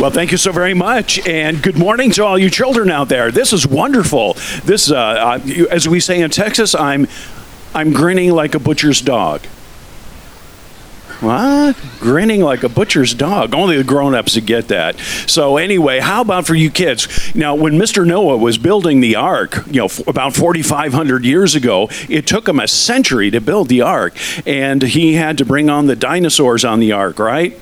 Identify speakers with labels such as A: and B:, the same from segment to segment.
A: Well, thank you so very much, and good morning to all you children out there. This is wonderful. This, uh, as we say in Texas, I'm, I'm grinning like a butcher's dog. What? Grinning like a butcher's dog. Only the grown ups would get that. So, anyway, how about for you kids? Now, when Mr. Noah was building the ark, you know, about 4,500 years ago, it took him a century to build the ark. And he had to bring on the dinosaurs on the ark, right?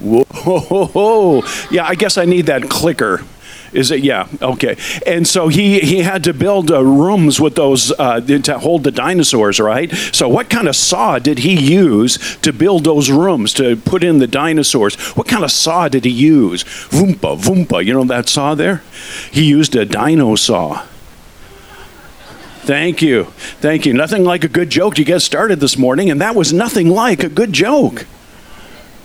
A: Whoa. Yeah, I guess I need that clicker. Is it? Yeah. Okay. And so he he had to build uh, rooms with those uh, to hold the dinosaurs, right? So what kind of saw did he use to build those rooms to put in the dinosaurs? What kind of saw did he use? Voompa, voompa. You know that saw there? He used a dino saw. Thank you. Thank you. Nothing like a good joke to get started this morning, and that was nothing like a good joke.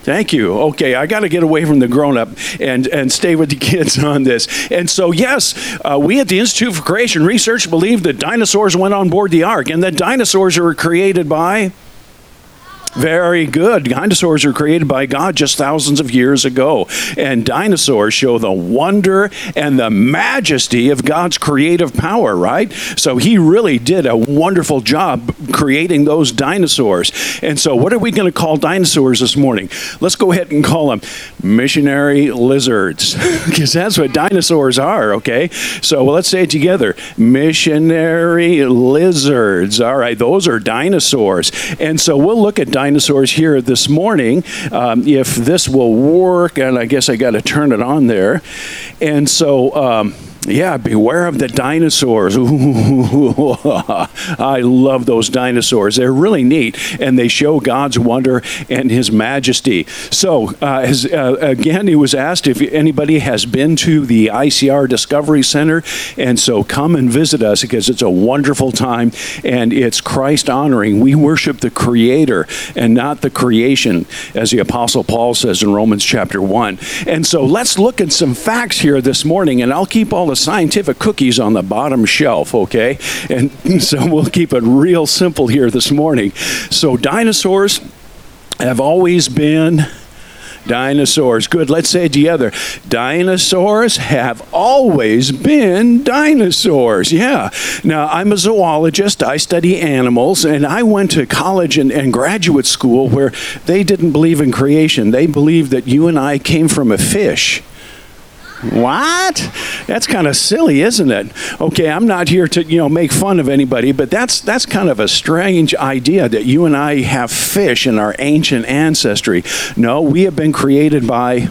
A: Thank you. Okay, I got to get away from the grown up and, and stay with the kids on this. And so, yes, uh, we at the Institute for Creation Research believe that dinosaurs went on board the ark and that dinosaurs were created by very good. Dinosaurs were created by God just thousands of years ago. And dinosaurs show the wonder and the majesty of God's creative power, right? So he really did a wonderful job creating those dinosaurs. And so, what are we going to call dinosaurs this morning? Let's go ahead and call them missionary lizards, because that's what dinosaurs are, okay? So, well, let's say it together missionary lizards. All right, those are dinosaurs. And so, we'll look at dinosaurs here this morning. Um, if this will work, and I guess I got to turn it on there. And so, um, yeah, beware of the dinosaurs. I love those dinosaurs. They're really neat, and they show God's wonder and His majesty. So, uh, as, uh, again, he was asked if anybody has been to the ICR Discovery Center, and so come and visit us because it's a wonderful time and it's Christ honoring. We worship the Creator and not the creation, as the Apostle Paul says in Romans chapter 1. And so, let's look at some facts here this morning, and I'll keep all the scientific cookies on the bottom shelf, okay? And so we'll keep it real simple here this morning. So, dinosaurs have always been dinosaurs. Good, let's say it together. Dinosaurs have always been dinosaurs. Yeah. Now, I'm a zoologist, I study animals, and I went to college and, and graduate school where they didn't believe in creation. They believed that you and I came from a fish. What? That's kind of silly, isn't it? Okay, I'm not here to, you know, make fun of anybody, but that's that's kind of a strange idea that you and I have fish in our ancient ancestry. No, we have been created by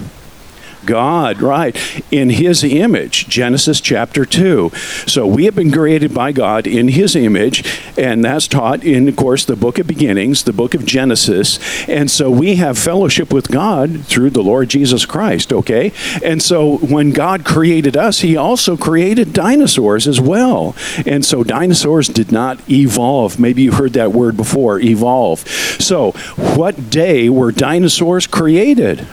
A: God, right, in His image, Genesis chapter 2. So we have been created by God in His image, and that's taught in, of course, the book of beginnings, the book of Genesis. And so we have fellowship with God through the Lord Jesus Christ, okay? And so when God created us, He also created dinosaurs as well. And so dinosaurs did not evolve. Maybe you heard that word before, evolve. So, what day were dinosaurs created?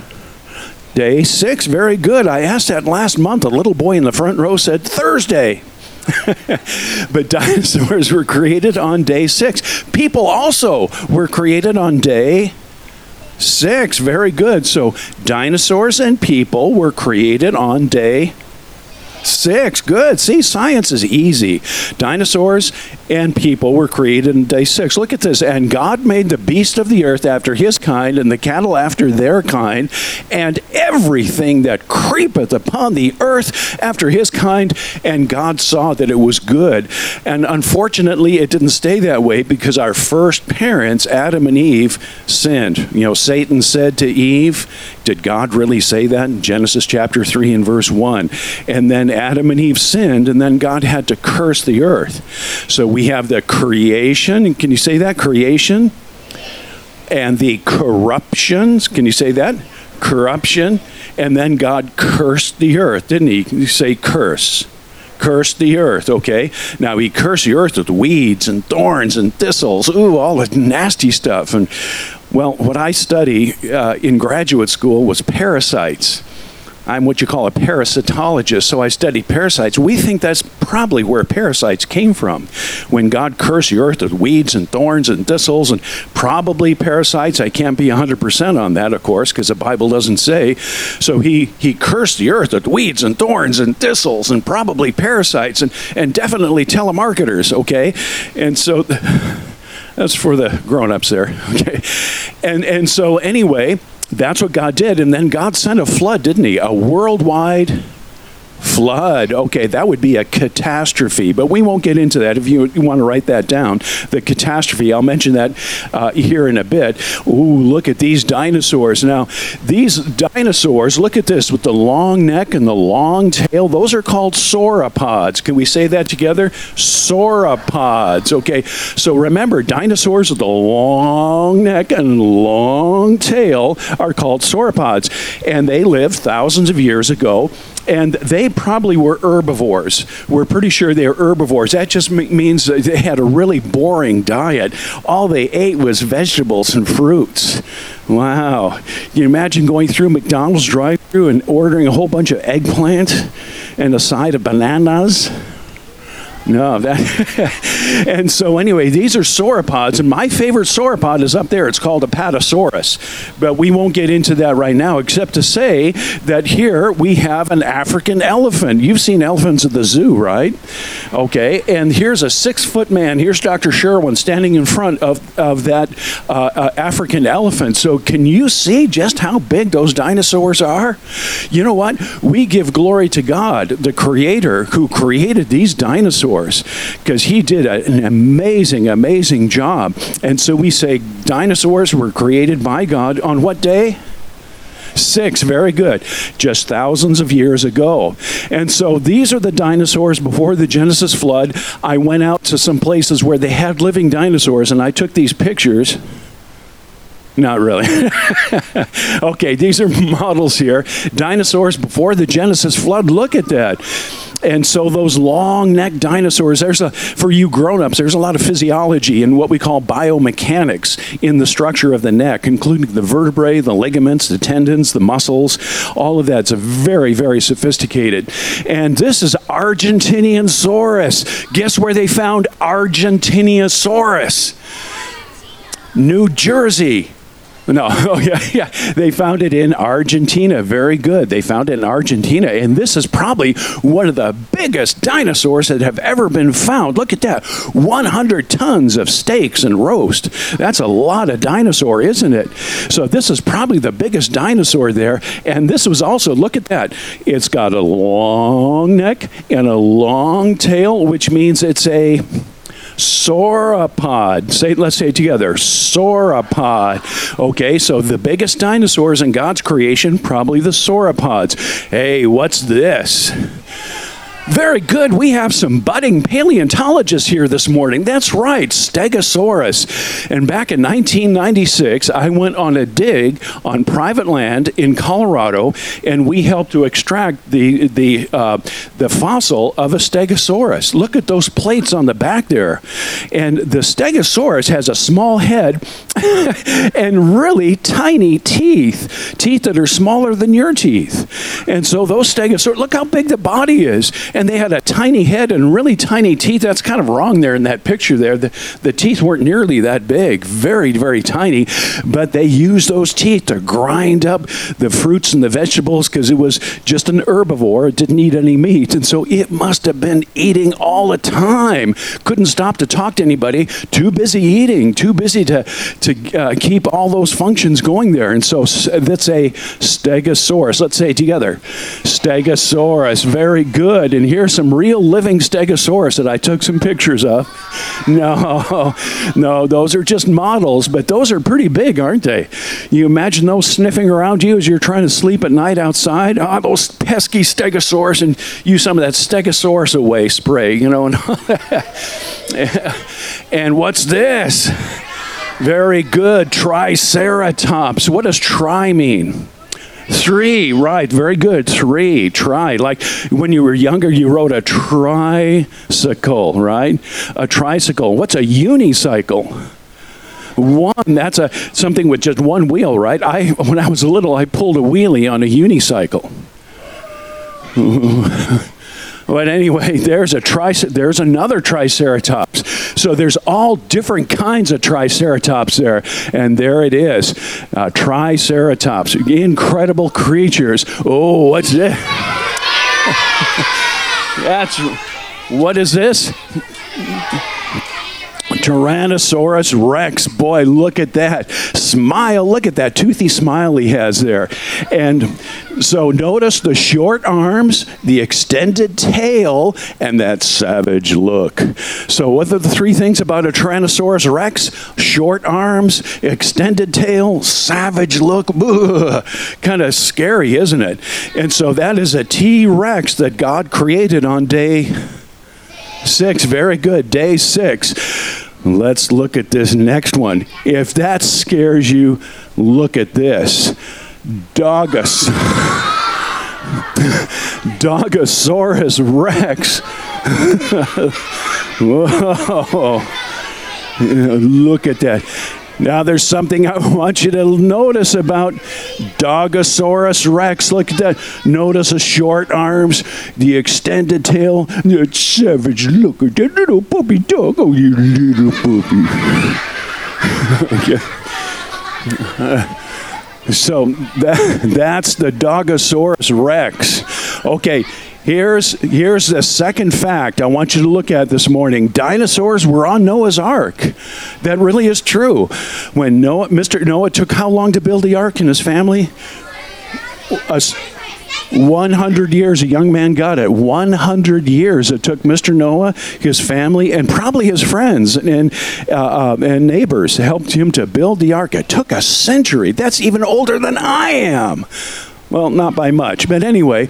A: Day six, very good. I asked that last month. A little boy in the front row said Thursday. but dinosaurs were created on day six. People also were created on day six. Very good. So dinosaurs and people were created on day Six. Good. See, science is easy. Dinosaurs and people were created in day six. Look at this. And God made the beast of the earth after his kind, and the cattle after their kind, and everything that creepeth upon the earth after his kind. And God saw that it was good. And unfortunately, it didn't stay that way because our first parents, Adam and Eve, sinned. You know, Satan said to Eve, Did God really say that in Genesis chapter 3 and verse 1? And then Adam and Eve sinned, and then God had to curse the earth. So we have the creation. Can you say that? Creation. And the corruptions. Can you say that? Corruption. And then God cursed the earth, didn't he? You say curse cursed the earth, okay? Now, he cursed the earth with weeds and thorns and thistles, ooh, all the nasty stuff. And, well, what I study uh, in graduate school was parasites I'm what you call a parasitologist, so I study parasites. We think that's probably where parasites came from. When God cursed the earth with weeds and thorns and thistles and probably parasites. I can't be 100% on that, of course, because the Bible doesn't say. So he, he cursed the earth with weeds and thorns and thistles and probably parasites and, and definitely telemarketers, okay? And so. That's for the grown-ups there, okay? And and so anyway, that's what God did. And then God sent a flood, didn't He? A worldwide Flood. Okay, that would be a catastrophe, but we won't get into that if you, you want to write that down. The catastrophe, I'll mention that uh, here in a bit. Ooh, look at these dinosaurs. Now, these dinosaurs, look at this with the long neck and the long tail. Those are called sauropods. Can we say that together? Sauropods. Okay, so remember, dinosaurs with the long neck and long tail are called sauropods, and they lived thousands of years ago and they probably were herbivores. We're pretty sure they were herbivores. That just means they had a really boring diet. All they ate was vegetables and fruits. Wow. Can you imagine going through McDonald's drive through and ordering a whole bunch of eggplant and a side of bananas? No, that. and so anyway, these are sauropods, and my favorite sauropod is up there. It's called Apatosaurus, but we won't get into that right now, except to say that here we have an African elephant. You've seen elephants at the zoo, right? Okay, and here's a six-foot man. Here's Dr. Sherwin standing in front of of that uh, uh, African elephant. So can you see just how big those dinosaurs are? You know what? We give glory to God, the Creator, who created these dinosaurs dinosaurs because he did a, an amazing, amazing job. And so we say dinosaurs were created by God on what day? Six, very good. Just thousands of years ago. And so these are the dinosaurs before the Genesis flood. I went out to some places where they had living dinosaurs and I took these pictures. Not really. okay, these are models here. Dinosaurs before the Genesis flood. Look at that. And so those long necked dinosaurs, there's a for you grown-ups, there's a lot of physiology and what we call biomechanics in the structure of the neck, including the vertebrae, the ligaments, the tendons, the muscles, all of that's very, very sophisticated. And this is Argentinosaurus. Guess where they found Argentinosaurus? New Jersey. No, oh yeah, yeah. They found it in Argentina. Very good. They found it in Argentina, and this is probably one of the biggest dinosaurs that have ever been found. Look at that, 100 tons of steaks and roast. That's a lot of dinosaur, isn't it? So this is probably the biggest dinosaur there, and this was also. Look at that. It's got a long neck and a long tail, which means it's a sauropod. Say, let's say it together. Sauropod. Okay, so the biggest dinosaurs in God's creation, probably the sauropods. Hey, what's this? Very good. We have some budding paleontologists here this morning. That's right, Stegosaurus. And back in 1996, I went on a dig on private land in Colorado, and we helped to extract the the uh, the fossil of a Stegosaurus. Look at those plates on the back there, and the Stegosaurus has a small head and really tiny teeth, teeth that are smaller than your teeth. And so those Stegosaurus, look how big the body is and they had a tiny head and really tiny teeth. That's kind of wrong there in that picture there. The, the teeth weren't nearly that big, very, very tiny, but they used those teeth to grind up the fruits and the vegetables because it was just an herbivore. It didn't eat any meat. And so it must have been eating all the time. Couldn't stop to talk to anybody. Too busy eating, too busy to, to uh, keep all those functions going there. And so that's a stegosaurus. Let's say it together. Stegosaurus. Very good. And and here's some real living stegosaurus that I took some pictures of. No, no, those are just models, but those are pretty big, aren't they? You imagine those sniffing around you as you're trying to sleep at night outside? Ah, oh, those pesky stegosaurus, and use some of that stegosaurus away spray, you know. And, and what's this? Very good, Triceratops. What does tri mean? Three, right, very good. Three, try. Like when you were younger, you rode a tricycle, right? A tricycle. What's a unicycle? One, that's a something with just one wheel, right? I when I was little, I pulled a wheelie on a unicycle. But anyway, there's a tri- there's another triceratops. So there's all different kinds of triceratops there, and there it is, uh, triceratops, incredible creatures. Oh, what's this? That's what is this? Tyrannosaurus Rex. Boy, look at that. Smile. Look at that toothy smile he has there. And so notice the short arms, the extended tail, and that savage look. So, what are the three things about a Tyrannosaurus Rex? Short arms, extended tail, savage look. Kind of scary, isn't it? And so, that is a T Rex that God created on day six. Very good. Day six. Let's look at this next one. If that scares you, look at this. Dogus. Dogosaurus rex. Whoa. Look at that. Now, there's something I want you to notice about Dogosaurus rex. Look at that. Notice the short arms, the extended tail, that savage look at that little puppy dog. Oh, you little puppy. okay. So that, that's the Dogosaurus rex. Okay, here's, here's the second fact I want you to look at this morning. Dinosaurs were on Noah's Ark. That really is true. When Noah, Mr. Noah took how long to build the ark and his family? A, 100 years, a young man got it. 100 years it took Mr. Noah, his family, and probably his friends and, uh, uh, and neighbors helped him to build the ark. It took a century. That's even older than I am. Well, not by much, but anyway.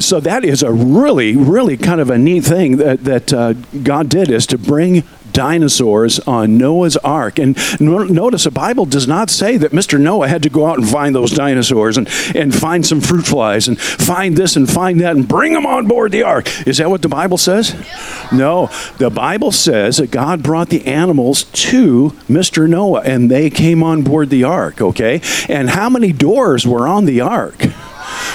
A: So that is a really, really kind of a neat thing that, that uh, God did is to bring dinosaurs on Noah's Ark. And notice the Bible does not say that Mr. Noah had to go out and find those dinosaurs and, and find some fruit flies and find this and find that and bring them on board the ark. Is that what the Bible says? No. The Bible says that God brought the animals to Mr. Noah and they came on board the ark, okay? And how many doors were on the ark?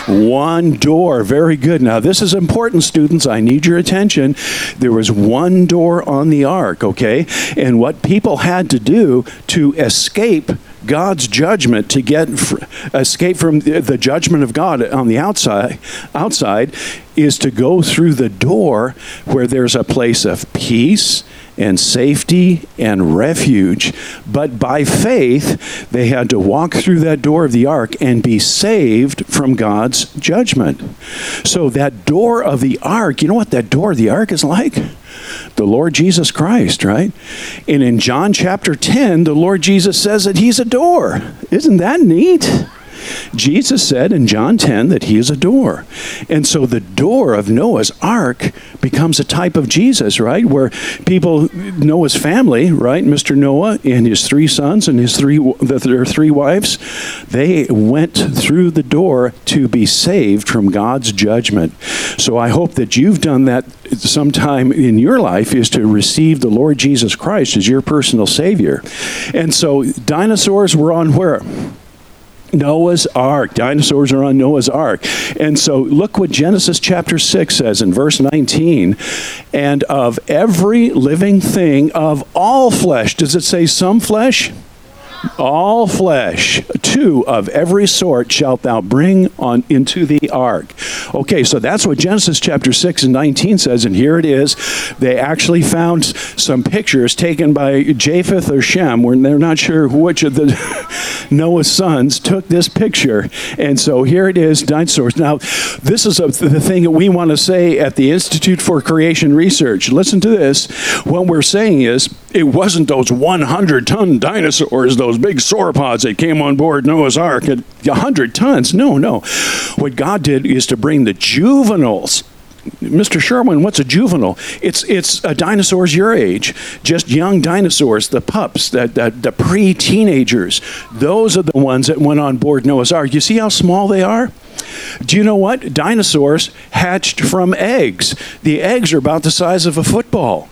A: One door. Very good. Now, this is important, students. I need your attention. There was one door on the ark, okay? And what people had to do to escape God's judgment to get escape from the judgment of God on the outside outside is to go through the door where there's a place of peace and safety and refuge. But by faith, they had to walk through that door of the ark and be saved from God's judgment. So, that door of the ark, you know what that door of the ark is like? The Lord Jesus Christ, right? And in John chapter 10, the Lord Jesus says that He's a door. Isn't that neat? Jesus said in John 10 that he is a door. And so the door of Noah's ark becomes a type of Jesus, right? Where people, Noah's family, right? Mr. Noah and his three sons and his three, their three wives, they went through the door to be saved from God's judgment. So I hope that you've done that sometime in your life is to receive the Lord Jesus Christ as your personal Savior. And so dinosaurs were on where? Noah's Ark. Dinosaurs are on Noah's Ark. And so look what Genesis chapter 6 says in verse 19. And of every living thing of all flesh, does it say some flesh? All flesh, two of every sort shalt thou bring on into the ark. Okay, so that's what Genesis chapter 6 and 19 says, and here it is. They actually found some pictures taken by Japheth or Shem, where they're not sure which of the Noah's sons took this picture. And so here it is, dinosaurs. Now, this is a, the thing that we want to say at the Institute for Creation Research. Listen to this. What we're saying is, it wasn't those 100 ton dinosaurs, those big sauropods that came on board Noah's Ark at 100 tons. No, no. What God did is to bring the juveniles Mr. Sherwin, what's a juvenile? It's it's a dinosaurs your age, just young dinosaurs, the pups, the, the, the pre-teenagers. Those are the ones that went on board Noah's Ark. You see how small they are? Do you know what? Dinosaurs hatched from eggs. The eggs are about the size of a football.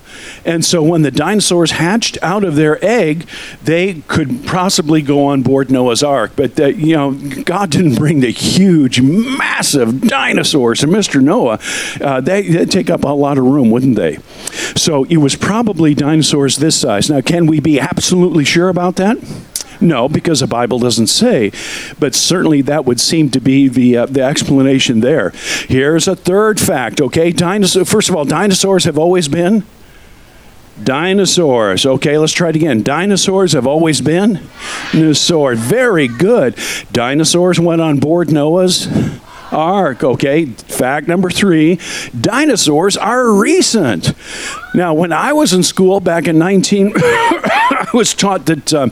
A: And so when the dinosaurs hatched out of their egg, they could possibly go on board Noah's Ark. But, the, you know, God didn't bring the huge, massive dinosaurs to Mr. Noah. Uh, they, would take up a lot of room, wouldn't they? So it was probably dinosaurs this size. Now, can we be absolutely sure about that? No, because the Bible doesn't say. But certainly that would seem to be the, uh, the explanation there. Here's a third fact, okay? Dinosaur, first of all, dinosaurs have always been. Dinosaurs. Okay, let's try it again. Dinosaurs have always been. Dinosaur. Very good. Dinosaurs went on board Noah's ark. Okay, fact number three dinosaurs are recent. Now, when I was in school back in 19, I was taught that uh,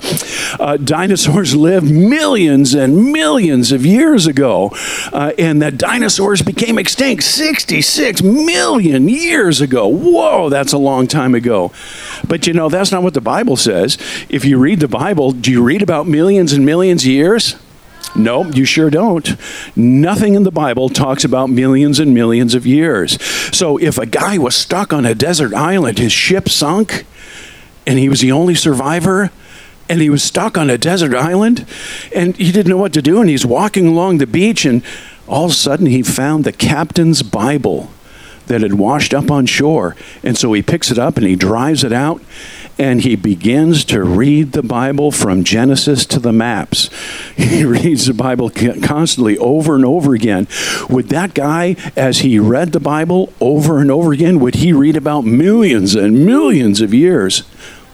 A: uh, dinosaurs lived millions and millions of years ago, uh, and that dinosaurs became extinct 66 million years ago. Whoa, that's a long time ago. But you know, that's not what the Bible says. If you read the Bible, do you read about millions and millions of years? No, you sure don't. Nothing in the Bible talks about millions and millions of years. So if a guy was stuck on a desert island, his ship sunk, and he was the only survivor, and he was stuck on a desert island, and he didn't know what to do, and he's walking along the beach, and all of a sudden he found the captain's Bible that had washed up on shore. And so he picks it up and he drives it out and he begins to read the Bible from Genesis to the maps. He reads the Bible constantly over and over again. Would that guy, as he read the Bible over and over again, would he read about millions and millions of years?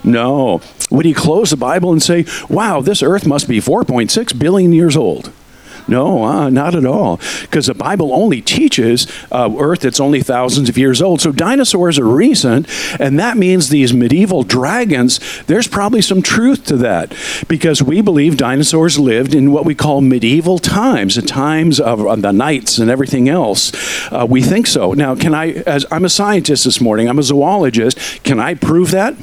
A: No. Would he close the Bible and say, wow, this earth must be 4.6 billion years old? No, uh, not at all. Because the Bible only teaches uh, Earth that's only thousands of years old. So dinosaurs are recent, and that means these medieval dragons, there's probably some truth to that. Because we believe dinosaurs lived in what we call medieval times, the times of uh, the knights and everything else. Uh, we think so. Now, can I, as I'm a scientist this morning, I'm a zoologist, can I prove that?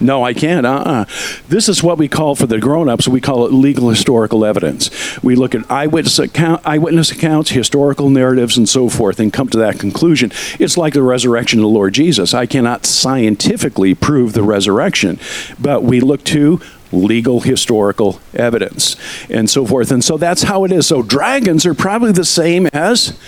A: No, I can't. Uh-uh. This is what we call for the grown-ups. We call it legal historical evidence. We look at eyewitness account, eyewitness accounts, historical narratives, and so forth, and come to that conclusion. It's like the resurrection of the Lord Jesus. I cannot scientifically prove the resurrection, but we look to legal historical evidence and so forth. And so that's how it is. So dragons are probably the same as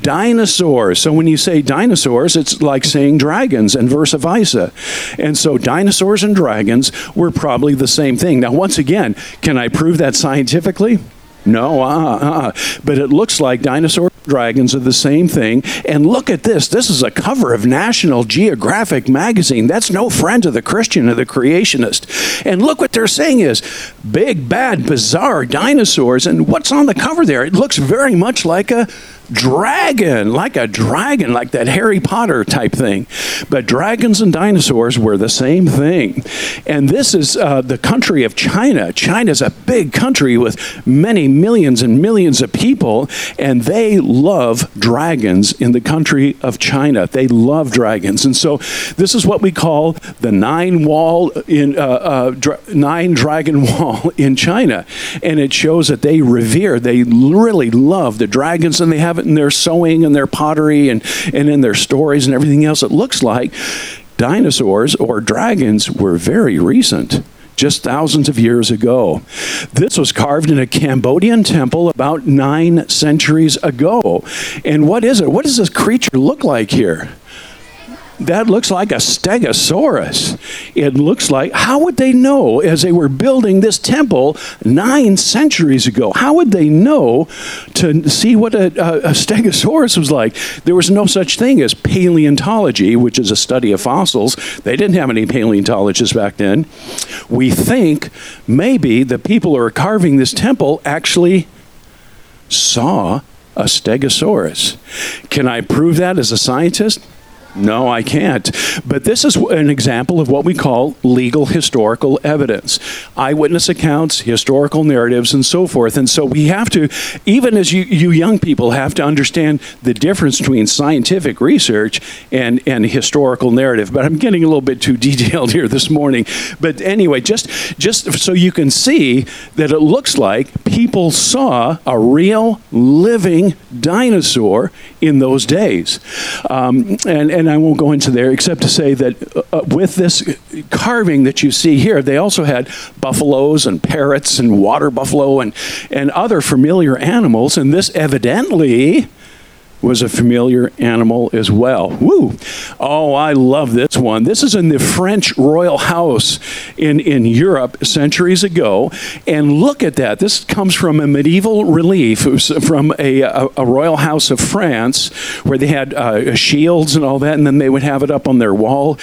A: dinosaurs. So when you say dinosaurs, it's like saying dragons and versa versa. And so dinosaurs and dragons were probably the same thing. Now, once again, can I prove that scientifically? No, uh, uh, but it looks like dinosaur dragons are the same thing. And look at this. This is a cover of National Geographic magazine. That's no friend of the Christian or the creationist. And look what they're saying is big, bad, bizarre dinosaurs. And what's on the cover there? It looks very much like a dragon, like a dragon, like that Harry Potter type thing. But dragons and dinosaurs were the same thing. And this is uh, the country of China. China's a big country with many millions and millions of people, and they love dragons in the country of China. They love dragons. And so this is what we call the nine wall in uh, uh, dra- nine dragon wall in China. And it shows that they revere, they really love the dragons, and they have have it in their sewing and their pottery and, and in their stories and everything else. It looks like dinosaurs or dragons were very recent just thousands of years ago. This was carved in a Cambodian temple about nine centuries ago. And what is it? What does this creature look like here? That looks like a stegosaurus. It looks like, how would they know as they were building this temple nine centuries ago? How would they know to see what a, a, stegosaurus was like? There was no such thing as paleontology, which is a study of fossils. They didn't have any paleontologists back then. We think maybe the people who are carving this temple actually saw a stegosaurus. Can I prove that as a scientist? No, I can't. But this is an example of what we call legal historical evidence eyewitness accounts, historical narratives, and so forth. And so we have to, even as you, you young people, have to understand the difference between scientific research and, and historical narrative. But I'm getting a little bit too detailed here this morning. But anyway, just, just so you can see that it looks like people saw a real living dinosaur in those days. Um, and, and and I won't go into there except to say that uh, uh, with this carving that you see here, they also had buffaloes and parrots and water buffalo and, and other familiar animals. And this evidently was a familiar animal as well. Woo! Oh, I love this one. This is in the French royal house in, in Europe centuries ago. And look at that. This comes from a medieval relief from a, a, a royal house of France where they had uh, shields and all that, and then they would have it up on their wall.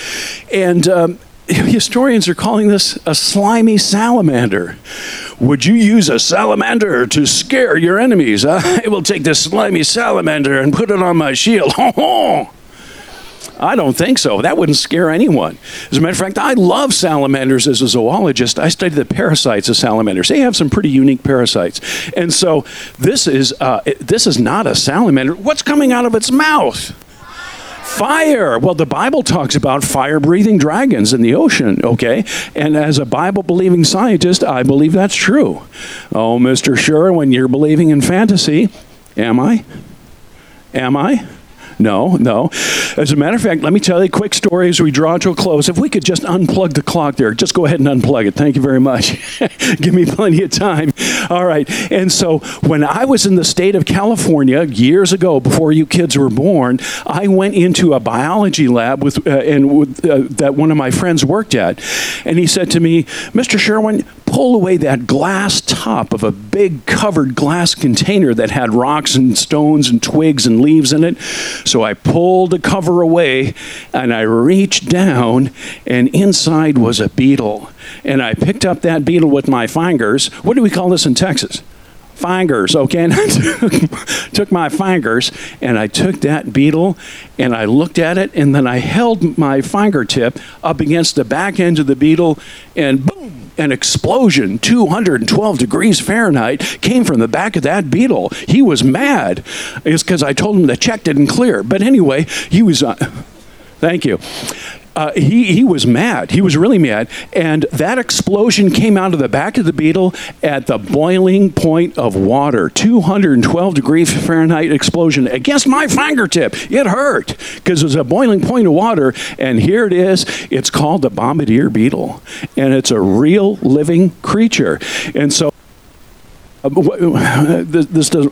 A: And um, historians are calling this a slimy salamander. Would you use a salamander to scare your enemies? I will take this slimy salamander and put it on my shield. I don't think so. That wouldn't scare anyone. As a matter of fact, I love salamanders as a zoologist. I study the parasites of salamanders. They have some pretty unique parasites, and so this is uh, this is not a salamander. What's coming out of its mouth? Fire. Well, the Bible talks about fire breathing dragons in the ocean, okay? And as a Bible believing scientist, I believe that's true. Oh, Mr. Sherwin you're believing in fantasy, am I? Am I? No, no. As a matter of fact, let me tell you a quick story as we draw to a close. If we could just unplug the clock there, just go ahead and unplug it. Thank you very much. Give me plenty of time. All right. And so when I was in the state of California years ago, before you kids were born, I went into a biology lab with uh, and with, uh, that one of my friends worked at, and he said to me, "Mr. Sherwin, pull away that glass top of a big covered glass container that had rocks and stones and twigs and leaves in it." So I pulled the cover away and I reached down, and inside was a beetle. And I picked up that beetle with my fingers. What do we call this in Texas? fingers, okay? And I took, took, my fingers and I took that beetle and I looked at it and then I held my fingertip up against the back end of the beetle and an explosion, 212 degrees Fahrenheit, came from the back of that beetle. He was mad. It's because I told him the check didn't clear. But anyway, he was. Uh, thank you uh, he, he was mad. He was really mad. And that explosion came out of the back of the beetle at the boiling point of water 212 degrees Fahrenheit explosion against my fingertip. It hurt because it was a boiling point of water. And here it is. It's called the bombardier beetle. And it's a real living creature. And so, uh, this, this does,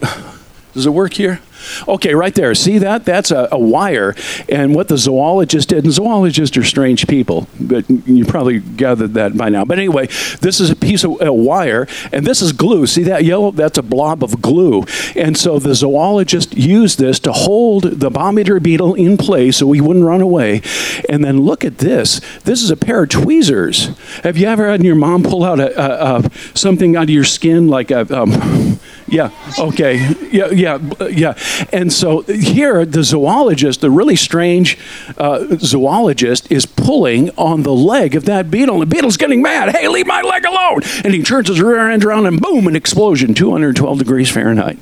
A: does it work here? Okay, right there. See that? That's a, a, wire. And what the zoologist did, and zoologists are strange people, but you probably gathered that by now. But anyway, this is a piece of a wire, and this is glue. See that yellow? That's a blob of glue. And so the zoologist used this to hold the bombardier beetle in place so he wouldn't run away. And then look at this. This is a pair of tweezers. Have you ever had your mom pull out a, a, a something out of your skin like a, um, yeah, okay, yeah, yeah, yeah. And so here, the zoologist, the really strange uh, zoologist, is pulling on the leg of that beetle. And the beetle's getting mad. Hey, leave my leg alone! And he turns his rear end around and boom, an explosion, 212 degrees Fahrenheit.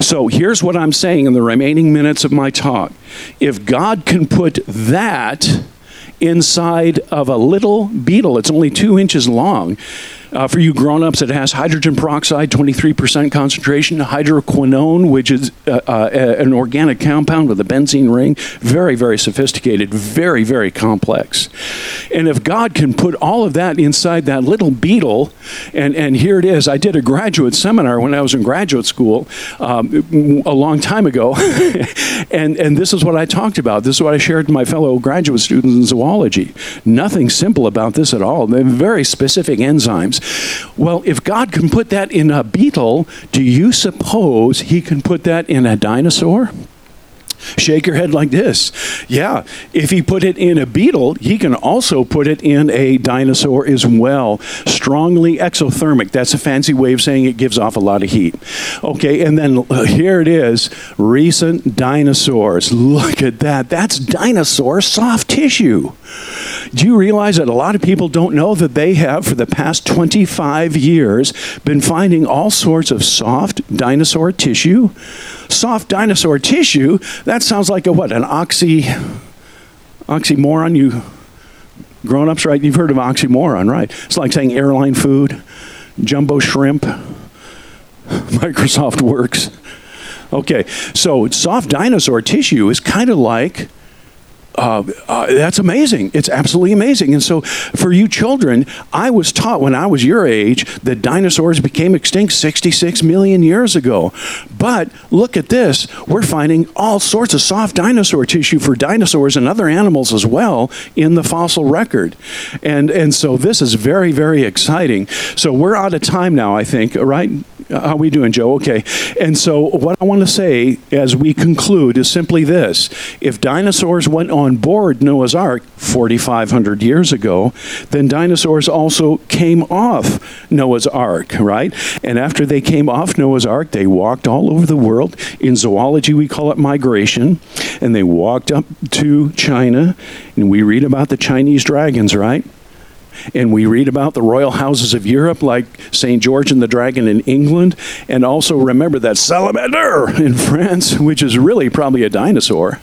A: So here's what I'm saying in the remaining minutes of my talk. If God can put that inside of a little beetle, it's only two inches long uh, for you grown-ups, it has hydrogen peroxide, 23% concentration, hydroquinone, which is uh, uh, an organic compound with a benzene ring. Very, very sophisticated, very, very complex. And if God can put all of that inside that little beetle, and, and here it is. I did a graduate seminar when I was in graduate school um, a long time ago, and, and this is what I talked about. This is what I shared with my fellow graduate students in zoology. Nothing simple about this at all. They're very specific enzymes. Well, if God can put that in a beetle, do you suppose he can put that in a dinosaur? Shake your head like this. Yeah, if he put it in a beetle, he can also put it in a dinosaur as well. Strongly exothermic. That's a fancy way of saying it gives off a lot of heat. Okay, and then uh, here it is recent dinosaurs. Look at that. That's dinosaur soft tissue. Do you realize that a lot of people don't know that they have, for the past 25 years, been finding all sorts of soft dinosaur tissue? Soft dinosaur tissue? That sounds like a what? An oxy oxymoron? You grown ups, right? You've heard of oxymoron, right? It's like saying airline food, jumbo shrimp, Microsoft Works. Okay, so soft dinosaur tissue is kind of like uh, uh, that's amazing. It's absolutely amazing. And so, for you children, I was taught when I was your age that dinosaurs became extinct 66 million years ago. But look at this we're finding all sorts of soft dinosaur tissue for dinosaurs and other animals as well in the fossil record. And, and so, this is very, very exciting. So, we're out of time now, I think, right? How we doing, Joe? Okay. And so, what I want to say as we conclude is simply this: If dinosaurs went on board Noah's Ark 4,500 years ago, then dinosaurs also came off Noah's Ark, right? And after they came off Noah's Ark, they walked all over the world. In zoology, we call it migration, and they walked up to China, and we read about the Chinese dragons, right? And we read about the royal houses of Europe, like St. George and the Dragon in England. And also remember that salamander in France, which is really probably a dinosaur.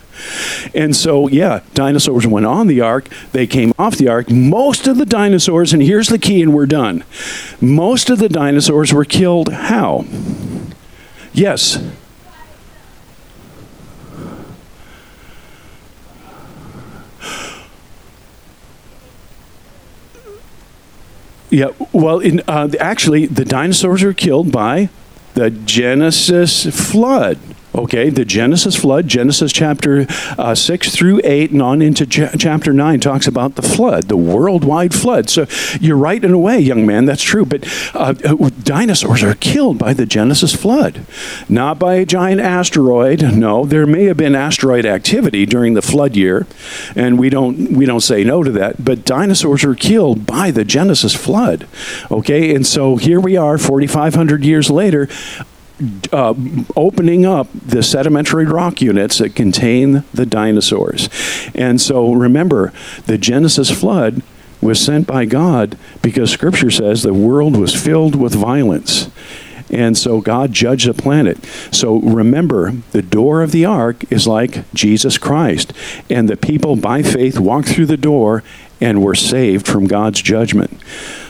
A: And so, yeah, dinosaurs went on the ark, they came off the ark. Most of the dinosaurs, and here's the key, and we're done. Most of the dinosaurs were killed how? Yes. Yeah, well, in, uh, actually, the dinosaurs were killed by the Genesis flood. Okay, the Genesis flood, Genesis chapter uh, 6 through 8 and on into ch- chapter 9 talks about the flood, the worldwide flood. So you're right in a way, young man, that's true. But uh, dinosaurs are killed by the Genesis flood, not by a giant asteroid. No, there may have been asteroid activity during the flood year, and we don't, we don't say no to that. But dinosaurs are killed by the Genesis flood. Okay, and so here we are 4,500 years later uh, opening up the sedimentary rock units that contain the dinosaurs. And so remember, the Genesis flood was sent by God because Scripture says the world was filled with violence. And so God judged the planet. So remember, the door of the ark is like Jesus Christ. And the people by faith walked through the door and were saved from God's judgment.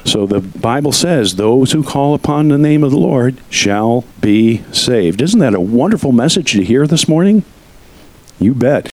A: So the Bible says, Those who call upon the name of the Lord shall be saved. Isn't that a wonderful message to hear this morning? You bet.